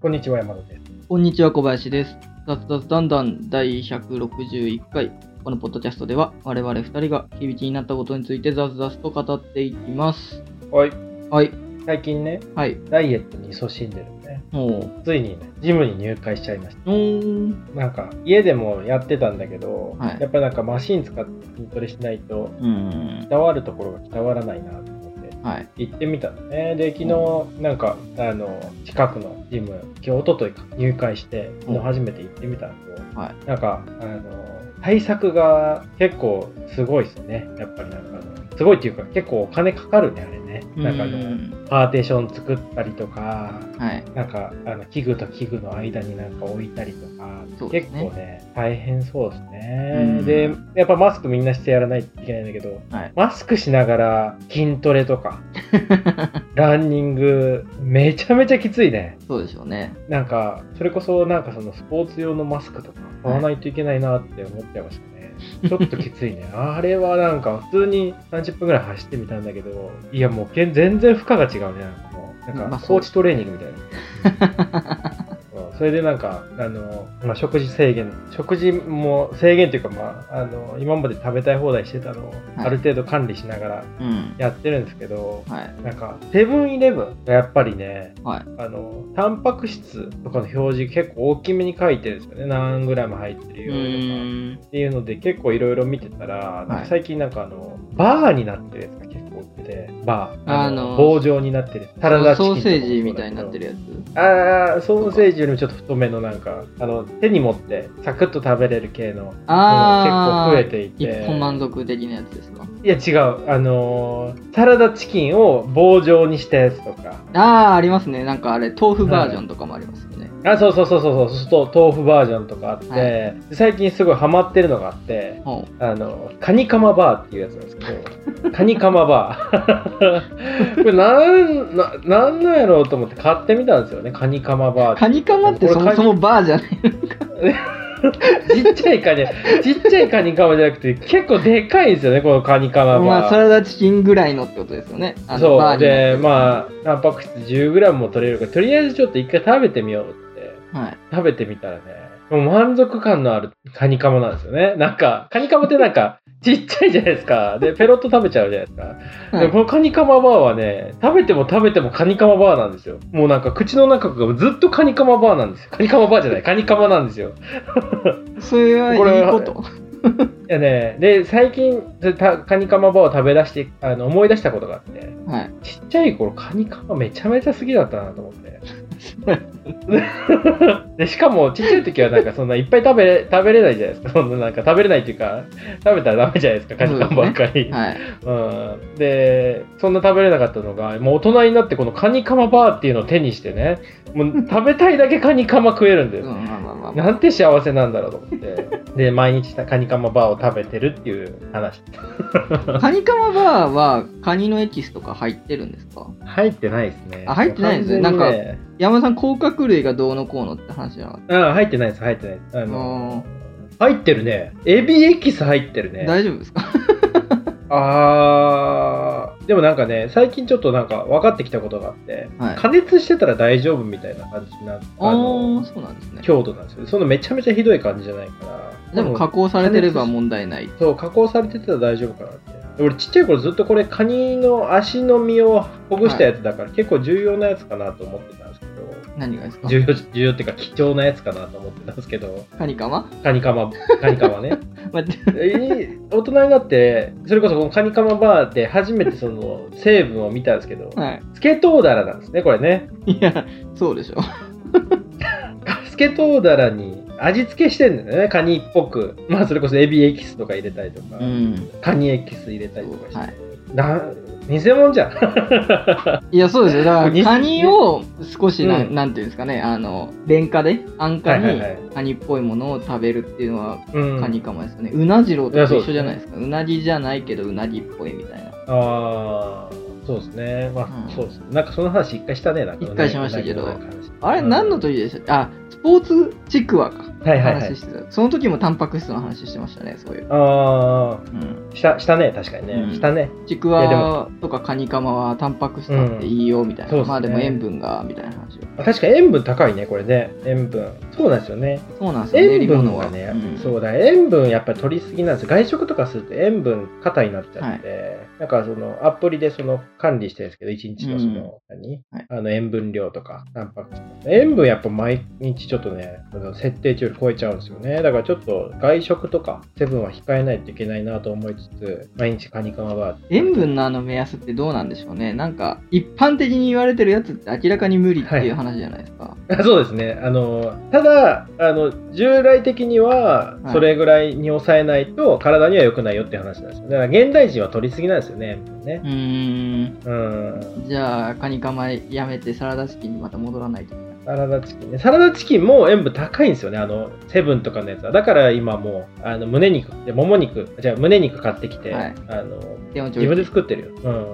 こんにちは、山田です。こんにちは、小林です。雑雑だんだん第161回。このポッドキャストでは、我々二人が響きになったことについて雑々と語っていきます。はい。はい。最近ね、はい。ダイエットに勤しんでるんで、もう、ついにね、ジムに入会しちゃいましうーん。た。なんか、家でもやってたんだけど、はいやっぱなんかマシン使って筋トレしないと、うーん。伝わるところが伝わらないな。はい。行ってみたのね。で、昨日、なんか、あの、近くのジム、今日、一昨日か、入会して、昨日初めて行ってみたんですよ。はい。なんか、あの、対策が結構すごいですね。やっぱりなんかすごいっていうか、結構お金かかるね、あれね。なんかあの、パーテーション作ったりとか、はい。なんかあの器具と器具の間になんか置いたりとか、ね構ね、大変そうですうねん。で、やっぱマスクみんなしてやらないといけないんだけど、はい。マスクしながら筋トレとか、ランニング、めちゃめちゃきついね。そうでしょうね。なんか、それこそなんかそのスポーツ用のマスクとか買わないといけないなって思っちゃいましたね。ちょっときついね。あれはなんか普通に30分ぐらい走ってみたんだけど、いやもう全然負荷が違うね。なんかもうなんまあかコーチトレーニングみたいな。うんそれでなんか、あの、まあ、食事制限、食事も制限というか、まあ、あの、今まで食べたい放題してたのを、はいある程度管理しながらうん。やってるんですけど、はい。なんか、セブンイレブンがやっぱりね、はい。あの、タンパク質とかの表示結構大きめに書いてるんですよね。何グラム入ってるうよとか。っていうので結構いろいろ見てたら、最近なんかあの、バーになってるやつが結構売ってて、バー。あの棒状になってる。サラダソーセージみたいになってるやつ。ああ、ソーセージよりもちょっと太めのなんか、あの、手に持ってサクッと食べれる系の、あー結構増えていて。一本満足的なやつですか？いや違う。あのーサラダチキンを棒状にしたやつとか。ああ、ありますね。なんかあれ、豆腐バージョンとかもありますよね。あ、そうそうそうそうそう、そう豆腐バージョンとかあって、はい最近すごいハマってるのがあって、ほあの、カニカマバーっていうやつなんですけど、カニカマバー。これなん、な、なんなんやろうと思って買ってみたんですよね、カニカマバーう。カニカマってそもそもバーじゃない。ちっちゃいカニ、ちっちゃいカニカマじゃなくて、結構でかいんですよね、このカニカマバー。まあ、サラダチキンぐらいのってことですよね。そう。で、あ。まあ、タンパク質 10g も取れるから、とりあえずちょっと一回食べてみよう。はい。食べてみたらね、もう満足感のあるカニカマなんですよね。なんか、カニカマってなんか、ちっちゃいじゃないですか。で、ペロッと食べちゃうじゃないですか。ではいこのカニカマバーはね、食べても食べてもカニカマバーなんですよ。もうなんか口の中がずっとカニカマバーなんですよ。カニカマバーじゃない、カニカマなんですよ。それはいいこと。いやね、で、最近、たカニカマバーを食べ出して、あの、思い出したことがあって、はい。ちっちゃい頃カニカマめちゃめちゃ好きだったなと思って。でしかもちっちゃい時はなんかそんないっぱい食べれ食べれないじゃないですか。そんななんか食べれないっていうか食べたらダメじゃないですかカニカマばっかり、はい。うん、でそんな食べれなかったのがもう大人になってこのカニカマバーっていうのを手にしてねもう食べたいだけカニカマ食えるんだよ、うん、まあまあまあまあ。なんて幸せなんだろうと思って。で毎日カニカマバーを食べてるっていう話。カニカマバーはカニのエキスとか入ってるんですか？入ってないですね。あ入ってないんですね。完全に山田さん、甲殻類がどうのこうのって話じゃなかっあ入ってないです、入ってないです。あた。の入ってるね。エビエキス入ってるね。大丈夫ですか？あー、でもなんかね、最近ちょっとなんか分かってきたことがあって、はい加熱してたら大丈夫みたいな感じな、あああの、そうなんですね。強度なんですよ。そのめちゃめちゃひどい感じじゃないから。でも加工されてれば問題ない。そう、加工されてたら大丈夫かなって。俺ちっちゃい頃ずっとこれカニの足の身をほぐしたやつだから、結構重要なやつかなと思ってたんですけど、何がですか？重要、重要っていうか貴重なやつかなと思ってたんですけど、カニカマ？カニカマ、カニカマね。待って。えー大人になって、それこそこのカニカマバーで初めてその成分を見たんですけど、はい。スケトウダラなんですね、これね。いや、そうでしょ。スケトウダラに味付けしてんだよね、カニっぽく。まあそれこそエビエキスとか入れたりとか、うん。カニエキス入れたりとかして。はい。な偽物じゃん。いや、そうですよ。だかにら、カニを少しな、うんん、なんていうんですかね、あの、廉価で、安価にカニっぽいものを食べるっていうのは、うんカニカマですかね。うなじろうと一緒じゃないですか。うなぎじゃないけど、うなぎっぽいみたいな。ああ、そうですね。まあ、うんそうですね。なんかその話一回したね、なんか。一回しましたけどあれ、うん何の時でした？あ、スポーツちくわか。はいはい、はい、その時もタンパク質の話してましたねそういう。ああ、うん、したしたね確かにね、うん、したね。ちくわとかカニカマはタンパク質あっていいよみたいな、うんね、まあでも塩分がみたいな話確かに塩分高いねこれね。塩分。そうなんですよね。そうなんですよね塩分はね、うん、そうだ。塩分やっぱり取りすぎなんです外食とかすると塩分肩になっちゃって、はい、なんかそのアプリでその管理してるんですけど1日のその、何、はい、あの塩分量とかタンパク質。塩分やっぱ毎日ちょっとね設定中90超えちゃうんですよね。だからちょっと外食とかセブンは控えないといけないなと思いつつ、毎日カニカマバー塩分のあの目安ってどうなんでしょうね。なんか一般的に言われてるやつって明らかに無理っていう話じゃないですか。はい、そうですね。あの、ただ、あの、従来的にはそれぐらいに抑えないと体には良くないよって話なんですよ、ね。だから現代人は取りすぎなんですよね。ねうん。じゃあカニカマやめてサラダチキンにまた戻らないと。サラダチキンね。サラダチキンも塩分高いんですよね。あの、セブンとかのやつは。だから今もう、あの、胸肉、で、もも肉、じゃあ胸肉買ってきて、はいあの、自分で作ってるよ。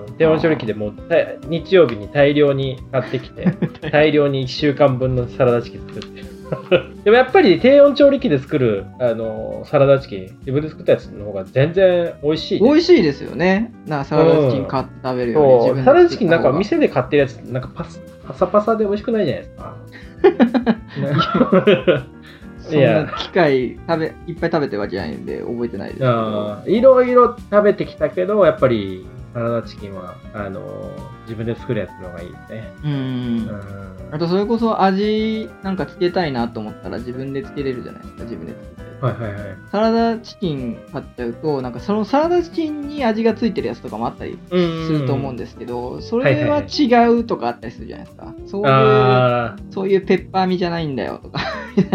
うん。低温調理器でもう、た日曜日に大量に買ってきて、大量に1週間分のサラダチキン作ってる。でもやっぱり低温調理器で作るあのサラダチキン自分で作ったやつの方が全然美味しい、美味しいですよね。なサラダチキン買って食べるより、そう自分でサラダチキンなんか店で買ってるやつなんかパスパサパサで美味しくないじゃないですか。ねそんな機械食べいっぱい食べてるわけじゃないんで覚えてないですいろいろ食べてきたけどやっぱりサラダチキンはあの自分で作るやつの方がいいですね。う。うん。んあとそれこそ味なんかつけたいなと思ったら自分でつけれるじゃないですか、自分で作。はいはいはいサラダチキン買っちゃうと、なんかそのサラダチキンに味がついてるやつとかもあったりすると思うんでですけど、それは違うとかあったりするじゃないですか。そういう、あそういうペッパー味じゃないんだよとか。自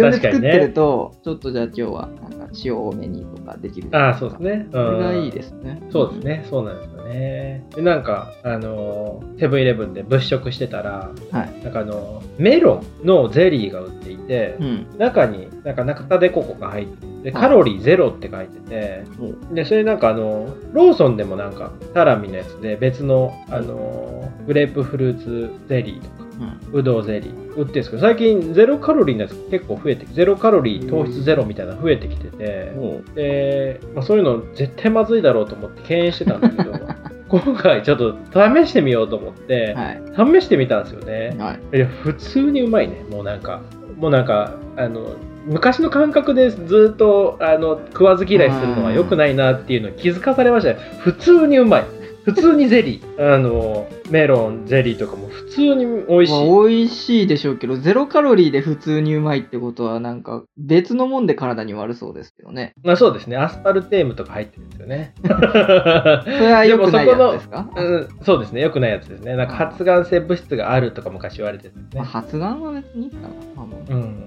分で作ってると、ちょっとじゃあ今日はなんか塩多めにとかできる。ああ、そうですね。それがいいす。ですね。そうですね。そうなんですよね。で、なんか、あのー、セブンイレブンで物色してたら、はい。なんかあの、メロンのゼリーが売っていて、うん。中に、なんか中でココが入ってて、はいカロリーゼロって書いてて、で、それなんかあの、ローソンでもなんか、タラミのやつで別の、あのー、グレープフルーツゼリーとか、うどうゼリー売ってるんですけど、最近ゼロカロリーのやつ結構増えてゼロカロリー糖質ゼロみたいなの増えてきてて、で、まあ、そういうの絶対まずいだろうと思って敬遠してたんだけど、今回ちょっと試してみようと思って、はい。試してみたんですよね。はい。いや、普通にうまいね。もうなんか、もうなんか、あの、昔の感覚でずっとあの食わず嫌いするのは良くないなっていうのを気づかされましたね。普通にうまい。普通にゼリー。あの、メロン、ゼリーとかも普通に美味しい。まあ、美味しいでしょうけど、ゼロカロリーで普通にうまいってことは、なんか別のもんで体に悪そうですけどね。まあそうですね。アスパルテームとか入ってるんですよね。それは良くないやつですか？うん、そうですね。良くないやつですね。なんか発がん性物質があるとか昔言われてるんですまあ、ね。発がんは別にいいかな。まあもううん。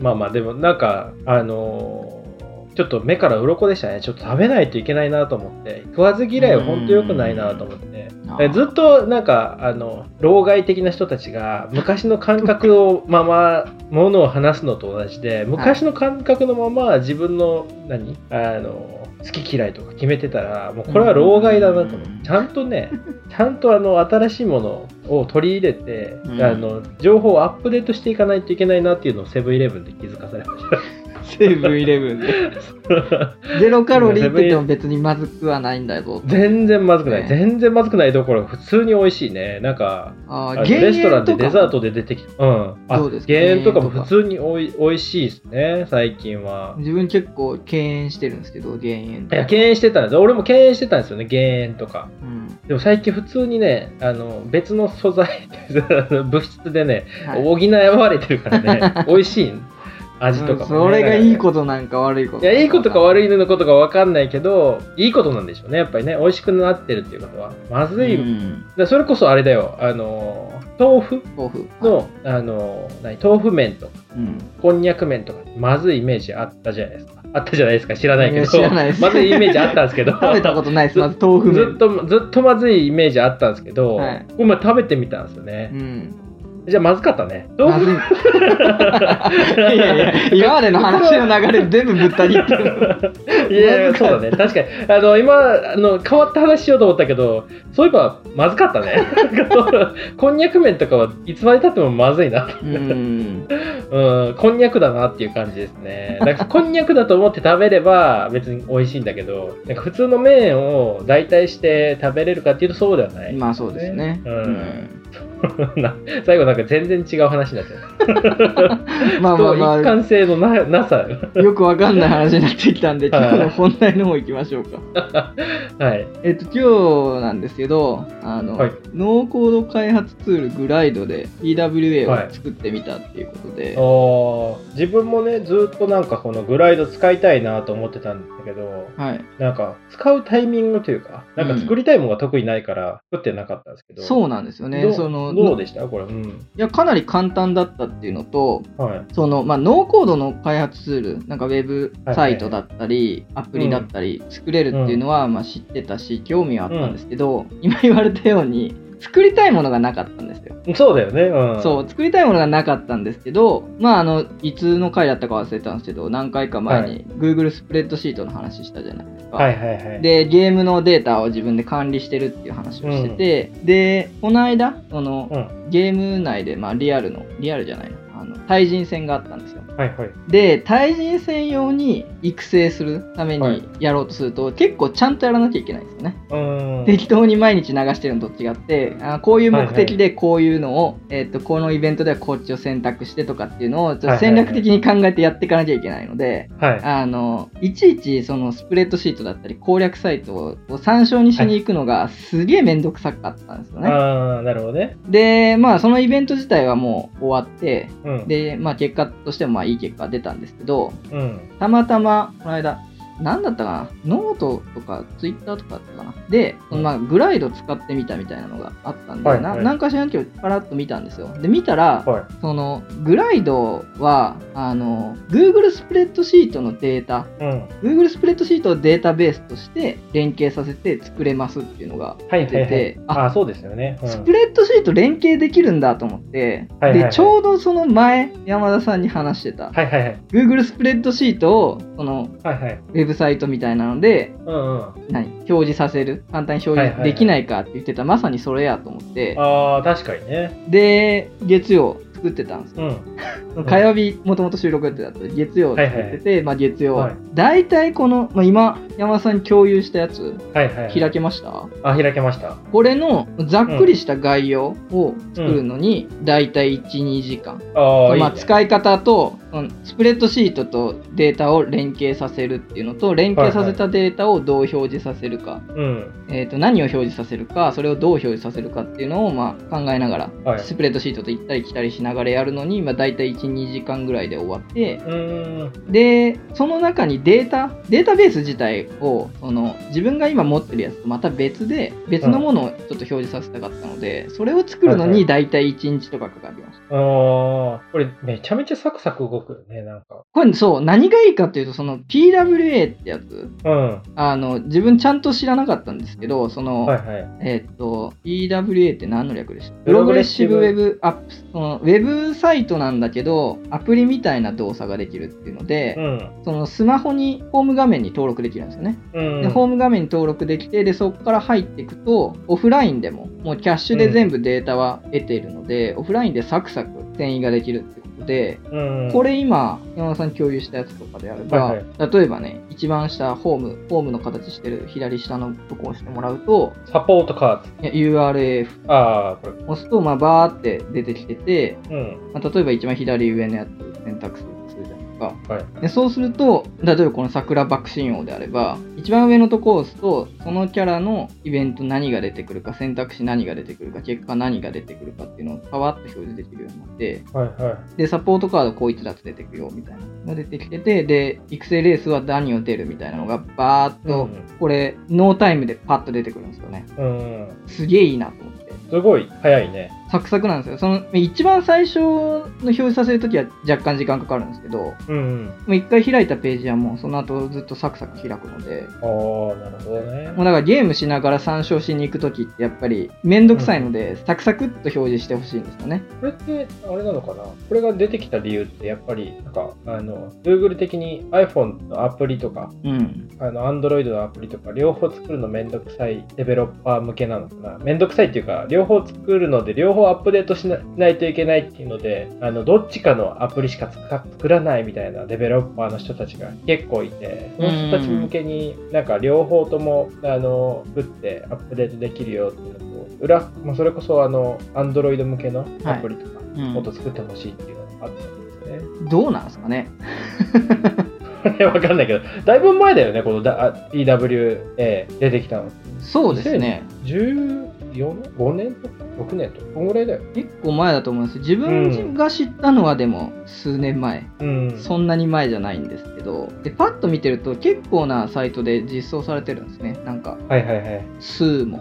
まあまあ、でもなんか、あのーちょっと目から鱗でしたね。ちょっと食べないといけないなと思って。食わず嫌いは本当良くないなと思って。ずっとなんか、あの、老害的な人たちが昔の感覚をまま、ものを話すのと同じで、昔の感覚のまま自分の、何？あの、好き嫌いとか決めてたら、もうこれは老害だなと思って。ちゃんとね、ちゃんとあの、新しいものを取り入れて、うんあの、情報をアップデートしていかないといけないなっていうのをセブンイレブンで気づかされました。セブンイレブンで。ゼロカロリーって言っても別にまずくはないんだぞ。全然まずくない、ね。全然まずくないどころか普通に美味しいね。なんかあーあのレストランでデザートトで出てきたうん。あどうですか？減塩とかも普通におい美味しいですね最近は。自分結構敬遠してるんですけど、減塩いや敬遠してたんです。俺も敬遠してたんですよね減塩とか。うん。でも最近普通にねあの別の素材 物質でね、はい。補われてるからね。美味しい味とかも、ね。それがいいことなんか悪いこといやいいことか悪いいのことか分かんないけどいいことなんでしょうねやっぱりね。美味しくなってるっていうことは。まずい、うん、でそれこそあれだよ。あの豆腐の、あの何？豆腐麺とか。うん、こんにゃく麺とか。まずいイメージあったじゃないですか。あったじゃないですか。知らないけど。いや知らないです。まずいイメージあったんですけど。食べたことないです。まず豆腐ず麺っとずっとまずいイメージあったんですけど、はい。今食べてみたんですよね。う、んじゃあまずかったね豆腐まずいいやいや今までの話の流れ全部ぶった切ってるいやいや、そうだね。確かに。あの、今、あの、変わった話しようと思ったけど、そういえば、まずかったね。こんにゃく麺とかはいつまでたってもまずいな。うんうん、こんにゃくだなっていう感じですね。なんかこんにゃくだと思って食べれば別に美味しいんだけど、なんか普通の麺を代替して食べれるかっていうとそうではない。まあそうですね。うんな 最後なんか全然違う話になっちゃう。まあまあま一貫性のななさ。あ、よくわかんない話になってきたんで、はい今日の本題の方行きましょうか。はい。えっと、今日なんですけど、あの、はいノーコード開発ツールグライドでいを作ってみたっていうことで、おー自分もね、ずっとなんかこのグライド使いたいなと思ってたんだけど、はい。なんか使うタイミングというか、なんか作りたいものが特にないから作ってなかったんですけど、そうなんですよね。そのどうでした？これ。うん。いや、かなり簡単だったっていうのと、はい。その、まあ、ノーコードの開発ツール、なんかウェブサイトだったり、アプリだったり、作れるっていうのは、まあ、知ってたし、興味はあったんですけど、今言われたように、作りたいものがなかったんですよ。そうだよね。うん。そう、作りたいものがなかったんですけど、まあ、あの、いつの回だったか忘れたんですけど、何回か前に Google スプレッドシートの話したじゃないですか。はいはいはい。で、ゲームのデータを自分で管理してるっていう話をしてて、で、この間、その、うん。ゲーム内で、まあ、リアルの、リアルじゃないな、あの、対人戦があったんですよ。はいはい。で、対人戦用に育成するためはいにやろうとすると、結構ちゃんとやらなきゃいけないんですよね。適当に毎日流してるのと違って、あこういう目的でこういうのを、えっと、このイベントではこっちを選択してとかっていうのを、ちょっと戦略的に考えてやっていかなきゃいけないので、はい。あの、いちいちそのスプレッドシートだったり攻略サイトを参照にしに行くのがすげえめんどくさかったんですよね。ああ、なるほどね。で、まあそのイベント自体はもう終わって、うん。で、まあ結果としてもまあいい結果が出たんですけど、うん。たまたまこの間、なんだったかな？ノートとかツイッターとかだったかな？で、うんまあ、 Glide 使ってみたみたいなのがあったんで、はいはいななんか知らんけど、パラッと見たんですよ。で、見たら、はい。その、 Glide は、あの、Google スプレッドシートのデータ、うん。Google スプレッドシートをデータベースとして連携させて作れますっていうのがはいはいはい出て。ああ、そうですよね。うんスプレッドシート連携できるんだと思って、はいはいはいで、ちょうどその前、山田さんに話してた、はいはいはい。Google スプレッドシートを、その、はいはい。ブサイトみたいなので、うんうん。何？表示させる簡単に表はいはいはい示できないかって言ってた、まさにそれやと思って、ああ、確かにね。で、月曜作ってたんですよ。うん。火曜日、もともと収録予定だったんで月曜作ってて、まあ月曜、はい大体この、まあ、今、山田さんに共有したやつ、はいはい。開けました？あ、開けました。これのざっくりした概要を作るのに、大体1、2時間。あまあ、ね。使い方と、うんスプレッドシートとデータを連携させるっていうのと、連携させたデータをどう表示させるか、うん。えー、と何を表示させるか、それをどう表示させるかっていうのを、まあ、考えながら、はい。スプレッドシートと行ったり来たりしながらやるのに、まあ、大体1、2時間ぐらいで終わって。で、その中にデータ、データベース自体を、その自分が今持ってるやつとまた別で、別のものをちょっと表示させたかったので、それを作るのはいはいに大体1日とかかかりました。ああ、これめちゃめちゃサクサク動くよね、なんか。これ、そう、何がいいかっていうと、その PWA ってやつ、うん。あの、自分ちゃんと知らなかったんですけど、その、はいはい。えーっと、PWA って何の略でした？ププログレッシブブウェブアップス。そのウェブサイトなんだけど、アプリみたいな動作ができるっていうので、うん。そのスマホに、ホーム画面に登録できるんですよね。うん。で、ホーム画面に登録できて、で、そこから入っていくと、オフラインでも、もうキャッシュで全部データは得ているので、オフラインでサクサク遷移ができるってで、うん。これ今、山田さん共有したやつとかであれば、はい例えばね、一番下、ホーム、ホームの形してる左下のとこを押してもらうと、サポートカード。いや URL ああ、これ。押すと、まあ、バーって出てきてて、うん。まあ、例えば一番左上のやつ選択するか。はい。でそうすると、例えばこの桜爆心王であれば、一番上のとこを押すと、そのキャラのイベント何が出てくるか、選択肢何が出てくるか、結果何が出てくるかっていうのをパワッと表示できるようになって、はいはい。で、サポートカードこういつらと出てくよみたいなのが出てきてて、で、育成レースは何を出るみたいなのがバーっと、うんこれ、ノータイムでパッと出てくるんですよね。うん。すげえいいなと思って。すごい早いね。サクサクなんですよ。その、一番最初の表示させるときは若干時間かかるんですけど、もうん。う一回開いたページはもうその後ずっとサクサク開くので、ああ、なるほどねもう。だからゲームしながら参照しに行くときってやっぱりめんどくさいので、サクサクっと表示してほしいんですよね。これって、あれなのかな？これが出てきた理由って、やっぱり、なんか、あの、Google 的に iPhone のアプリとか、うん。あの、Android のアプリとか、両方作るのめんどくさいデベロッパー向けなのかな？めんどくさいっていうか、両方作るので、両方報アップデートしないといけないっていうので、あの、どっちかのアプリしか作らないみたいなデベロッパーの人たちが結構いて、その人たち向けになんか両方とも、あの、作ってアップデートできるよっていうのと、裏、まあ、それこそあの、アンドロイド向けのアプリとか、もっと作ってほしいっていうのがあったんですね。うん、どうなんですかね？わかんないけど、だいぶ前だよね、この PWA 出てきたの。そうですね。14年 ?5 年とか？6年とか、こんぐらいだよ。結構前だと思います。自分が知ったのはでも数年前。うん、そんなに前じゃないんですけど、で、パッと見てると結構なサイトで実装されてるんですね。なんか、はいはいはい。スーモ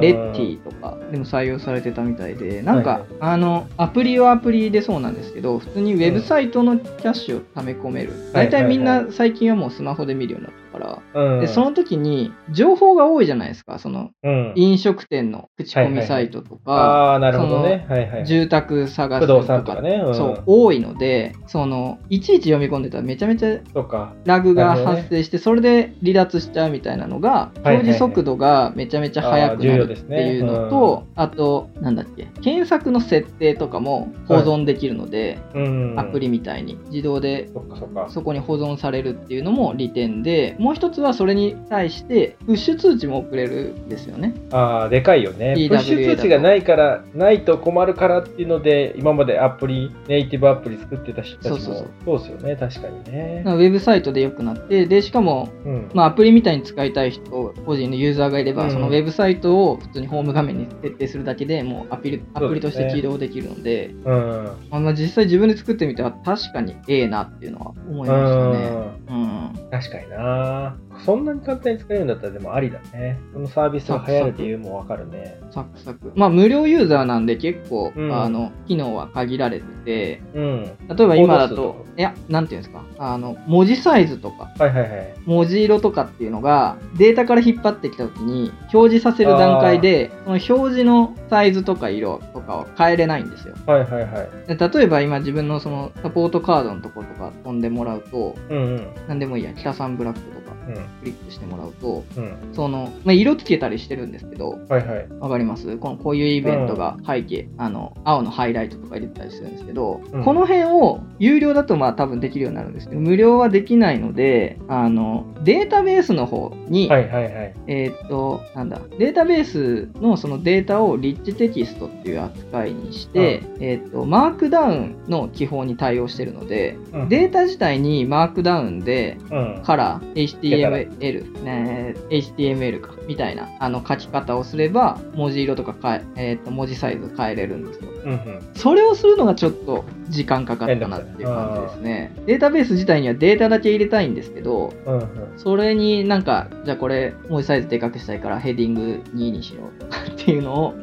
レッティとかでも採用されてたみたいで、なんか、はいはい、あの、アプリはアプリでそうなんですけど、普通にウェブサイトのキャッシュを溜め込める。大体みんな最近はもうスマホで見るようになったから、うん、でその時に情報が多いじゃないですか、その、うん、飲食店の口コミサイトとか、住宅探すとかとかね、うん、そう、多いので、その、いちいち読み込んでたらめちゃめちゃラグが発生して、ね、それで離脱しちゃうみたいなのが、表示速度がめちゃめちゃ速くなるっていうのと、あと、なんだっけ、検索の設定とかも保存できるので、アプリみたいに。自動でそこに保存されるっていうのも利点で、もう一つはそれに対してプッシュ通知も送れるんですよね。ああ、でかいよね。プッシュ通知がないから、ないと困るからっていうので、今までアプリ、ネイティブアプリ作ってた人たちも。そうそうそう。ですよね、確かにね。ウェブサイトで良くなって、で、しかも、うん、まあ、アプリみたいに使いたい人、個人のユーザーがいれば、うん、そのウェブサイトを普通にホーム画面に設定するだけでもうアプリアプリとして起動できるので、う、ね、ん、まあ、実際自分で作ってみては確かにええなっていうのは思いましたね。うん、確かになそんなに簡単に使えるんだったらでもありだね。このサービスが流行る理由もわかるね。サクサク。まあ無料ユーザーなんで結構、うん、あの、機能は限られてて、うん、例えば今だと、いや、なんていうんですか、あの、文字サイズとか、はいはいはい、文字色とかっていうのが、データから引っ張ってきたときに、表示させる段階で、その表示のサイズとか色とかを変えれないんですよ。はいはいはい。で例えば今自分のそのサポートカードのところとか飛んでもらうと、うんうん、なんでもいいや、北さんブラックとか、クリックしてもらうと、うん、その、まあ、色つけたりしてるんですけど、はいはい。わかります？この、こういうイベントが背景、うん、あの、青のハイライトとか入れてたりするんですけど、うん、この辺を有料だとまあ多分できるようになるんですけど、無料はできないので、あの、データベースの方に、はいはいはい。えー、っと、なんだ、データベースのそのデータをリッチテキストっていう扱いにして、えー、っと、マークダウンの基本に対応してるので、データ自体にマークダウンで、カラー、HTML、ね、HTML か、みたいなあの書き方をすれば、文字色とか変え、えー、と文字サイズ変えれるんですよ。うんうん、それをするのがちょっと時間かかったなっていう感じですね。データベース自体にはデータだけ入れたいんですけど、うんうん、それになんか、じゃあこれ文字サイズでかくしたいからヘディング2にしようとかっていうのを、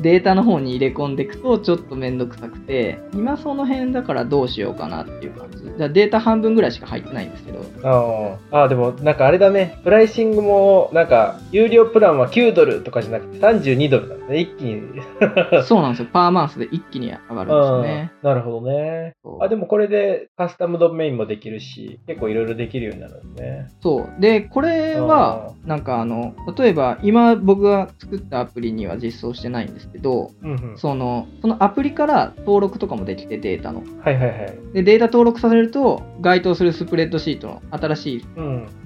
データの方に入れ込んでいくとちょっとめんどくさくて、今その辺だからどうしようかなっていう感じ。じゃあデータ半分ぐらいしか入ってないんですけど。ああ、でもなんかあれだね、プライシングもなんか有料プランは9ドルとかじゃなくて32ドルなんですね、一気に。そうなんですよ、パーマンスで一気に上がるんですね。なるほどね。あ、でもこれでカスタムドメインもできるし、結構いろいろできるようになるんですね。そう。で、これは、なんかあの、例えば今僕が作ったアプリには実装してないんですけど、うんうん、その、そのアプリから登録とかもできてデータの。はいはいはい。で、データ登録させると、該当するスプレッドシートの新しい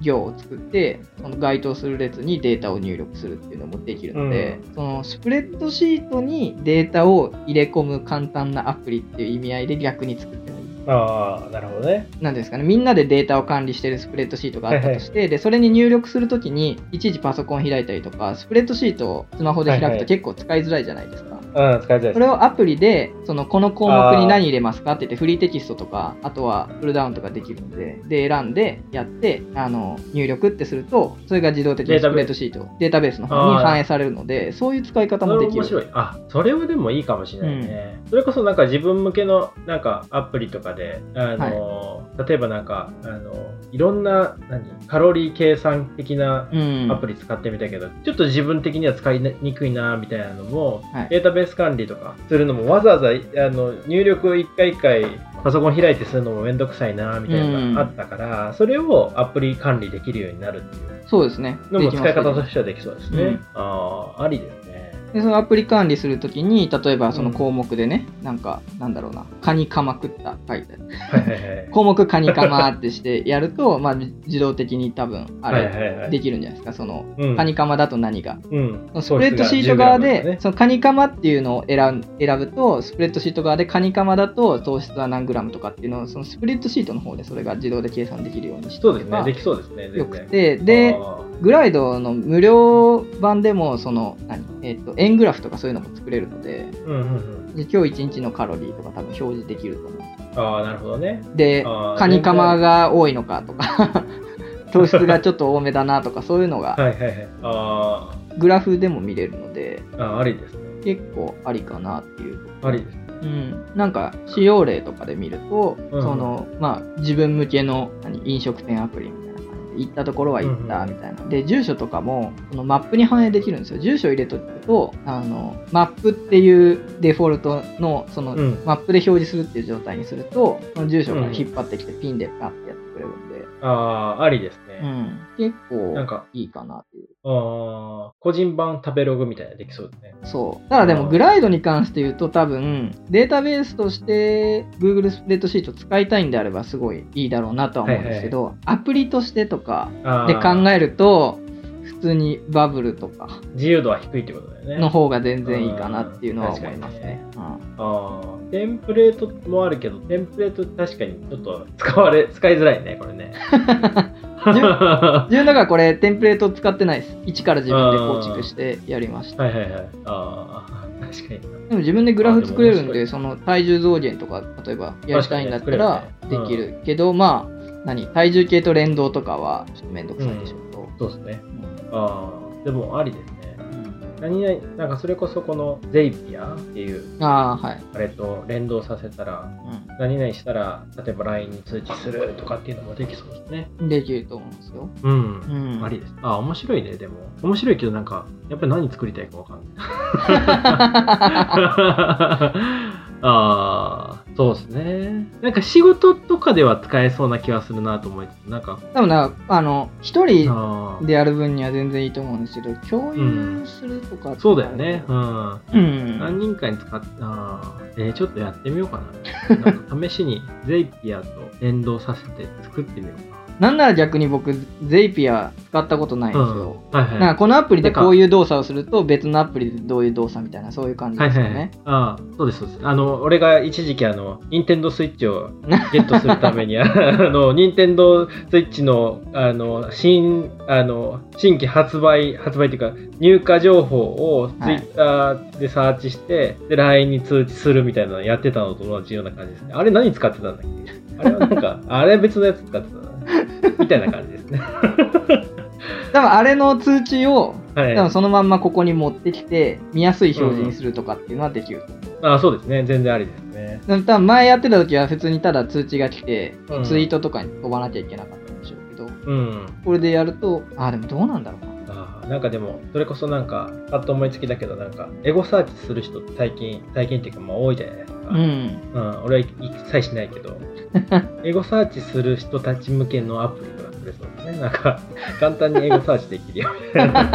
行を作って、うん、その該当する列にデータを入力するっていうのもできるので、うん、そのスプレッドシートにデータを入れ込む簡単なアプリっていう意味合いで逆に作ってもいい。ああ、なるほどね。なんですかね、みんなでデータを管理してるスプレッドシートがあったとして、はいはい、で、それに入力するときに、いちいちパソコン開いたりとか、スプレッドシートをスマホで開くと結構使いづらいじゃないですか。うん、使いづらいそれをアプリで、その、この項目に何入れますかって言って、フリーテキストとか、あとはプルダウンとかできるので、で、選んでやって、あの、入力ってすると、それが自動的にスプレッドシート、データベース。の方に反映されるので、そういう使い方もできる。面白い。あ、それはでもいいかもしれないね。うん、それこそなんか自分向けの、なんかアプリとかで、あの、はい、例えばなんか、あの、いろんな、何、カロリー計算的なアプリ使ってみたけど、うん、ちょっと自分的には使いにくいな、みたいなのも、はい、データベース管理とかするのもわざわざあの入力一回一回パソコン開いてするのもめんどくさいなみたいなのがあったから、うん、それをアプリ管理できるようになるっていう。そうですね。のも使い方としてはできそうですね、うん、ああありですねでそのアプリ管理するときに例えばその項目でね、なんかなんだろうなカニカマ食った書いてはいはいはい。項目カニカマってしてやると、まあ、自動的に多分あれできるんじゃないですか。そのうん。カニカマだと何が。うん。スプレッドシート側で、ね。そのカニカマっていうのを選ん選ぶと、スプレッドシート側でカニカマだと糖質は何グラムとかっていうのを、そのスプレッドシートの方でそれが自動で計算できるようにしてそうですね。できそうですね。よくて、で、あグライドの無料版でも、その、何？えっ、と、円グラフとかそういうのも作れるので、ーうんうんうん。で今日1日のカロリーとか多分表示できると思う。ああ、なるほどね。でカニカマが多いのかとか、糖質がちょっと多めだなとか、そういうのがはいはいはい。あグラフでも見れるので、ーあー、ありですね。結構ありかなっていうありですね。うん、なんか使用例とかで見ると、うんそのまあ、自分向けの何？飲食店アプリみ行ったところは行ったみたいな、で住所とかもそのマップに反映できるんですよ。住所入れとくとあのマップっていうデフォルトのその、うん。マップで表示するっていう状態にするとその住所から引っ張ってきてピンでパッてやってくれるんで、ああ、ありですね。うん、結構なんかいいかなっていうああ、個人版食べログみたいなのできそうですね。そう。ただでも、うんグライドに関して言うと、多分、データベースとして Google スプレッドシート使いたいんであれば、すごいいいだろうなとは思うんですけど、アプリとしてとかあで考ええると、普通にバブルとか自由度は低いってことだよね。の方が全然いいかなっていうのは思いますね。ああ、テンプレートもあるけど、テンプレート確かにちょっと使われ、使いづらいね、これね。うん自分だからこれ、テンプレート使ってないです。一から自分で構築してやりました。はいはいはい。ああ、確かに。でも自分でグラフ作れるんで、その体重増減とか、例えばやりたいんだったらできるけど、まあ、何？体重計と連動とかはちょっとめんどくさいでしょうと。そうですね。うんああ、でもありですね。何々、なんかそれこそこのゼイピアっていう、ああ、はい。あれと連動させたら、う何々したら、例えば LINE に通知するとかっていうのもできそうですね。ん。できると思うんですよ。うん。うん。ありです。あ、面白いね、でも。面白いけど、なんか、やっぱり何作りたいかわかんない。ああ、そうですね。なんか仕事とかでは使えそうな気はするなと思いつつ、なんか、多分な、あの、一人でやる分には全然いいと思うんですけど、共有するとか、そうだよね。。うん。うん。何人かに使って、あーえーちょっとやってみようかな。なんか試しに ゼイピアと連動させて作ってみようかなんなら逆に僕、ゼイピア使ったことないんな。ですよ。うん。はいはい。なんかこのアプリでこういう動作をすると別のアプリでどういう動作みたいなそういう感じはいはいはいですよね。。ああ、そうです、そうです。あの、俺が一時期、あの、ニンテンドースイッチをゲットするために、あの、ニンテンドースイッチの、あの、新、あの、新規発売、発売っていうか、入荷情報をツイッターでサーチして、で、LINE に通知するみたいなのやってたのと同じような感じですね。あれ何使ってたんだっけ？あれはなんか、あれは別のやつ使ってたな。みたいな感じですね。多分あれの通知をはい。多分そのまんまここに持ってきて見やすい表示にするとかっていうのはできると思う。あそうですね。全然ありですね。多分前やってた時は普通にただ通知が来て、うんツイートとかに飛ばなきゃいけなかったんでしょうけど、うん。これでやると、あ、でもどうなんだろうな。なんかでも、それこそなんか、パッと思いつきだけど、なんか、エゴサーチする人って最近、最近っていうか、まあ多いじゃないですか。うん。うん、俺は一切しないけど、エゴサーチする人たち向けのアプリとか作れそうですね。なんか、簡単にエゴサーチできるよみたいな。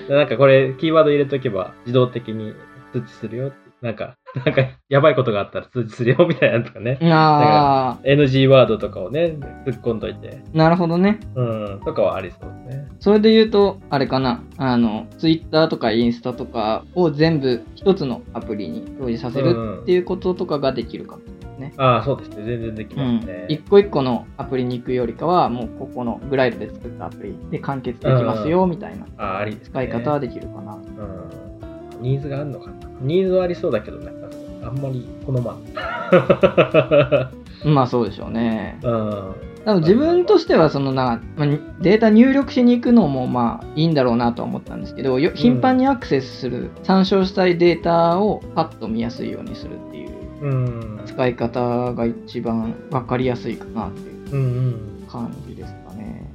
なんかこれ、キーワード入れとけば自動的に通知するよって。なんか、なんか、やばいことがあったら通知するよみたいなのとかね。あ NG ワードとかをね、突っ込んどいて。あ、なるほどね。うん、とかはありそうですね。それで言うと、あれかな、あの、ツイッターとかインスタとかを全部一つのアプリに表示させるっていうこととかができるかもね。ああ、そうですね。全然できうんますね。。一個一個のアプリに行くよりかは、もうここのグライドで作ったアプリで完結できますよ、みたいな。使い方はできるかな。うん。ニーズがあるのかな。ニーズはありそうだけど、なんか、あんまり好まん。まあそうでしょうね。うん。多分自分としてはそのな、まあデータ入力しに行くのもまあいいんだろうなとは思ったんですけど、よ頻繁にアクセスする、参照したいデータをパッと見やすいようにするっていううん。使い方が一番分かりやすいかなっていううんうん。感じですかね。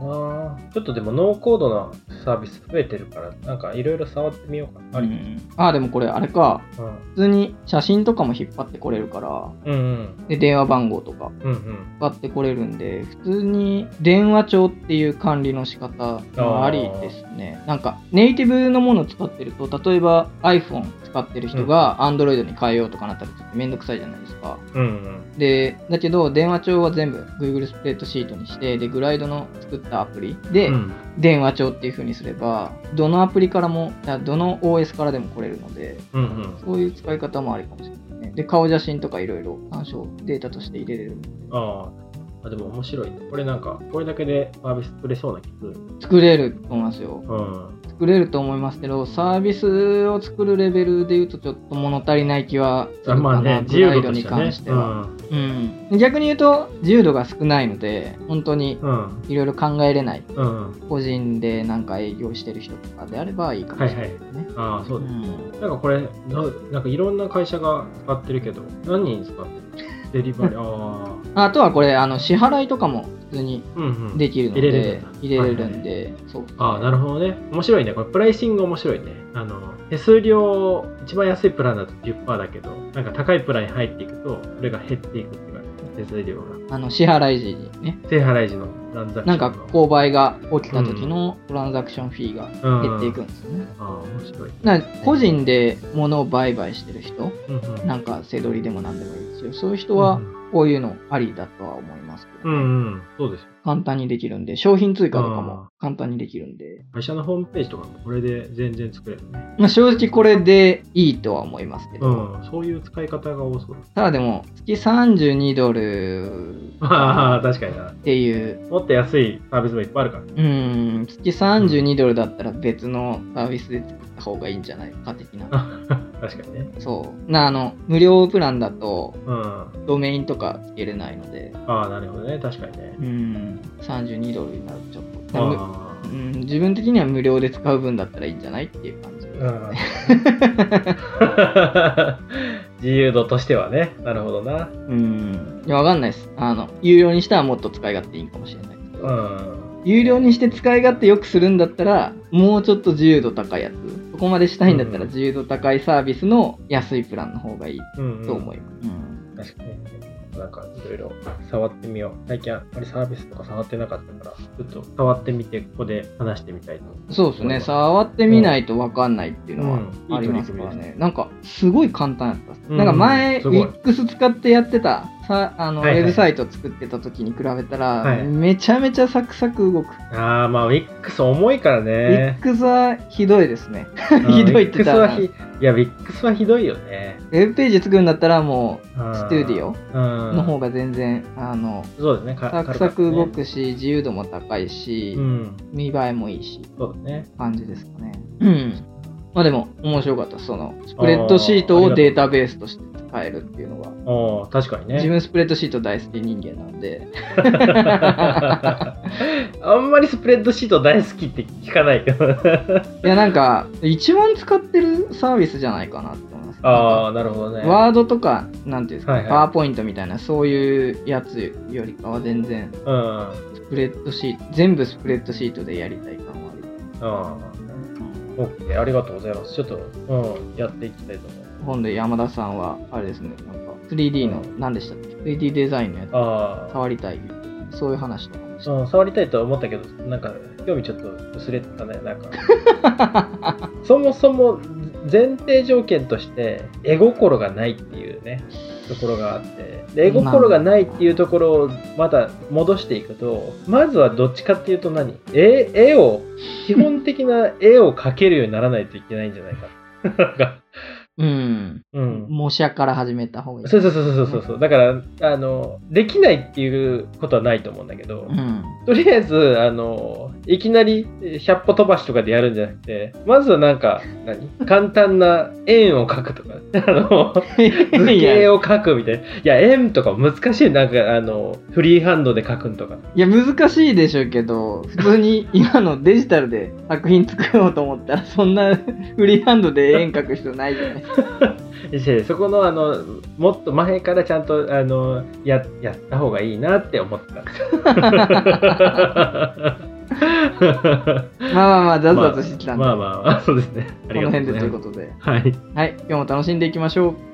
あーちょっとでもノーコードなサービス増えてるから、なんかいろいろ触ってみようかな。うんあーでもこれあれかうん。普通に写真とかも引っ張ってこれるからうんうん。で電話番号とか。引っ張ってこれるんで普通に電話帳っていう管理の仕方がありですねなんかネイティブのものを使ってると例えば iPhone 使ってる人が Android に変えようとかなったらちょっとめんどくさいじゃないですかうんうん。でだけど電話帳は全部 Google スプレッドシートにしてでグライドの作ったアプリで、うん電話帳っていう風にすればどのアプリからもあどの OS からでも来れるのでうんうん。そういう使い方もありかもしれないねで顔写真とかいろいろ参照データとして入れれるああ。あ、でも面白いね。これなんか、これだけでサービス作れそうな気する。作れると思いますようん。作れると思いますけどサービスを作るレベルで言うとちょっと物足りない気はするかな、あまあね、自グライドに由度としてはね。関しては、うん、逆に言うと自由度が少ないので本当にうん。うん。いろいろ考えれないうん。うん。個人でなんか営業してる人とかであればいいかもしれないですね、ああ、そううだ。んなんかこれな、なんかいろんな会社が使ってるけど、何人使ってるデリバリー。ああ。あとはこれあの支払いとかも普通にうんうん。できるので入れれるんだ入れれるんで、そうああ、なるほどね。面白いね。これ、プライシング面白いね。あの、手数料、一番安いプランだと10%だけど、なんか高いプランに入っていくと、それが減っていくっていうか、手数料が。あの支払い時にね手払い時のなんか購買が起きた時のトランザクションフィーが減っていくんですよね、ああ、面白い。な個人で物を売買してる人うんうん。なんか背取りでも何でもいいですよそういう人はこういうのありだとは思いますけど、うんうん。そうですよ。簡単にできるんで商品追加とかあも簡単にできるんで、会社のホームページとかもこれで全然作れるね。まあ、正直これでいいとは思いますけど、うん。そういう使い方が多そうただでも月32ドルだ。ああ、確かにな。っていうもっと安いサービスもいっぱいあるから。うん月32ドルだったら別のサービスで作った方がいいんじゃないか的な 確かにね。そうなあの無料プランだとうん。あドメインとかつけれないのであ、なるほどね。確かにね。うん32ドルになるとちょっとうん、自分的には無料で使う分だったらいいんじゃないっていう感じですあ。ね。自由度としてはね。なるほどな。うん。いや、わかんないです。あの、有料にしたらもっと使い勝手いいかもしれないけど。うん。有料にして使い勝手よくするんだったら、もうちょっと自由度高いやつ。そこまでしたいんだったらうん自由度高いサービスの安いプランの方がいいうん、うん。と思います。うん確かに。なんかいろいろ触ってみよう。最近あまりサービスとか触ってなかったから、ちょっと触ってみて、ここで話してみたいと。そうですね。触ってみないとわかんないっていうのはうんありますからいい取り組みね。なんか、すごい簡単やった。うんなんか前、Wix 使ってやってた、さあの、はいはいウェブサイト作ってた時に比べたら、はいめちゃめちゃサクサク動く。ああ、まあ、WIX 重いからね。Wix はひどいですね。うん ひどいって言ったら、ひいや、WIX はひどいよね。ウェブページ作るんだったらもう、うんスタディオうんの方が全然、あの、そうですね。かサクサク動。くし、自由度も高いし、うん。見栄えもいいし、そうだね。感じですかね。うん。まあでも、面白かった。その、スプレッドシートをデータベースとして使えるっていうのが、おー確かにね。自分スプレッドシート大好き人間なので、あんまりスプレッドシート大好きって聞かないけど。いやなんか、一番使ってるサービスじゃないかなって思います。ああ、なるほどね。ワードとか、なんていうんですか、はいはいパワーポイントみたいな、そういうやつよりかは全然、うん。スプレッドシート、全部スプレッドシートでやりたい感はある。ああ。オッケー、ありがとうございます。ちょっと、うん、やっていきたいと思う。今度山田さんは、あれですね、なんか 3D の、何でしたっけ ?3D デザインのやあつ、触りたい。そういう話とかもしてあ、うん、触りたいとは思ったけど、なんか、興味ちょっと薄れてたね。なんか、そもそも前提条件として、絵心がないっていうね、ところがあって、で絵心がないっていうところをまた戻していくと、まずはどっちかっていうと何？絵絵を、基本的な絵を描けるようにならないといけないんじゃないか。うん。うん。模写から始めた方がいい。そうそうそうそうそうそう。だから、あの、できないっていうことはないと思うんだけど、うん。とりあえず、あの、いきなり100歩飛ばしとかでやるんじゃなくて、まずはなんか、何？簡単な円を描くとか、あの、図形を描くみたいな。いや、円とか難しい。なんか、あの、フリーハンドで描くんとか。いや、難しいでしょうけど、普通に 今のデジタルで作品作ろうと思ったら、そんなフリーハンドで円描く人ないじゃないですか。でそこの、あの、もっと前からちゃんと、あの、や、やった方がいいなって思ってた。まあまあまあ、ザズザズしてきたんで、まあまあまあ、そうですね。あこりがとうございます。の辺でということで。はい。はい、今日も楽しんでいきましょう。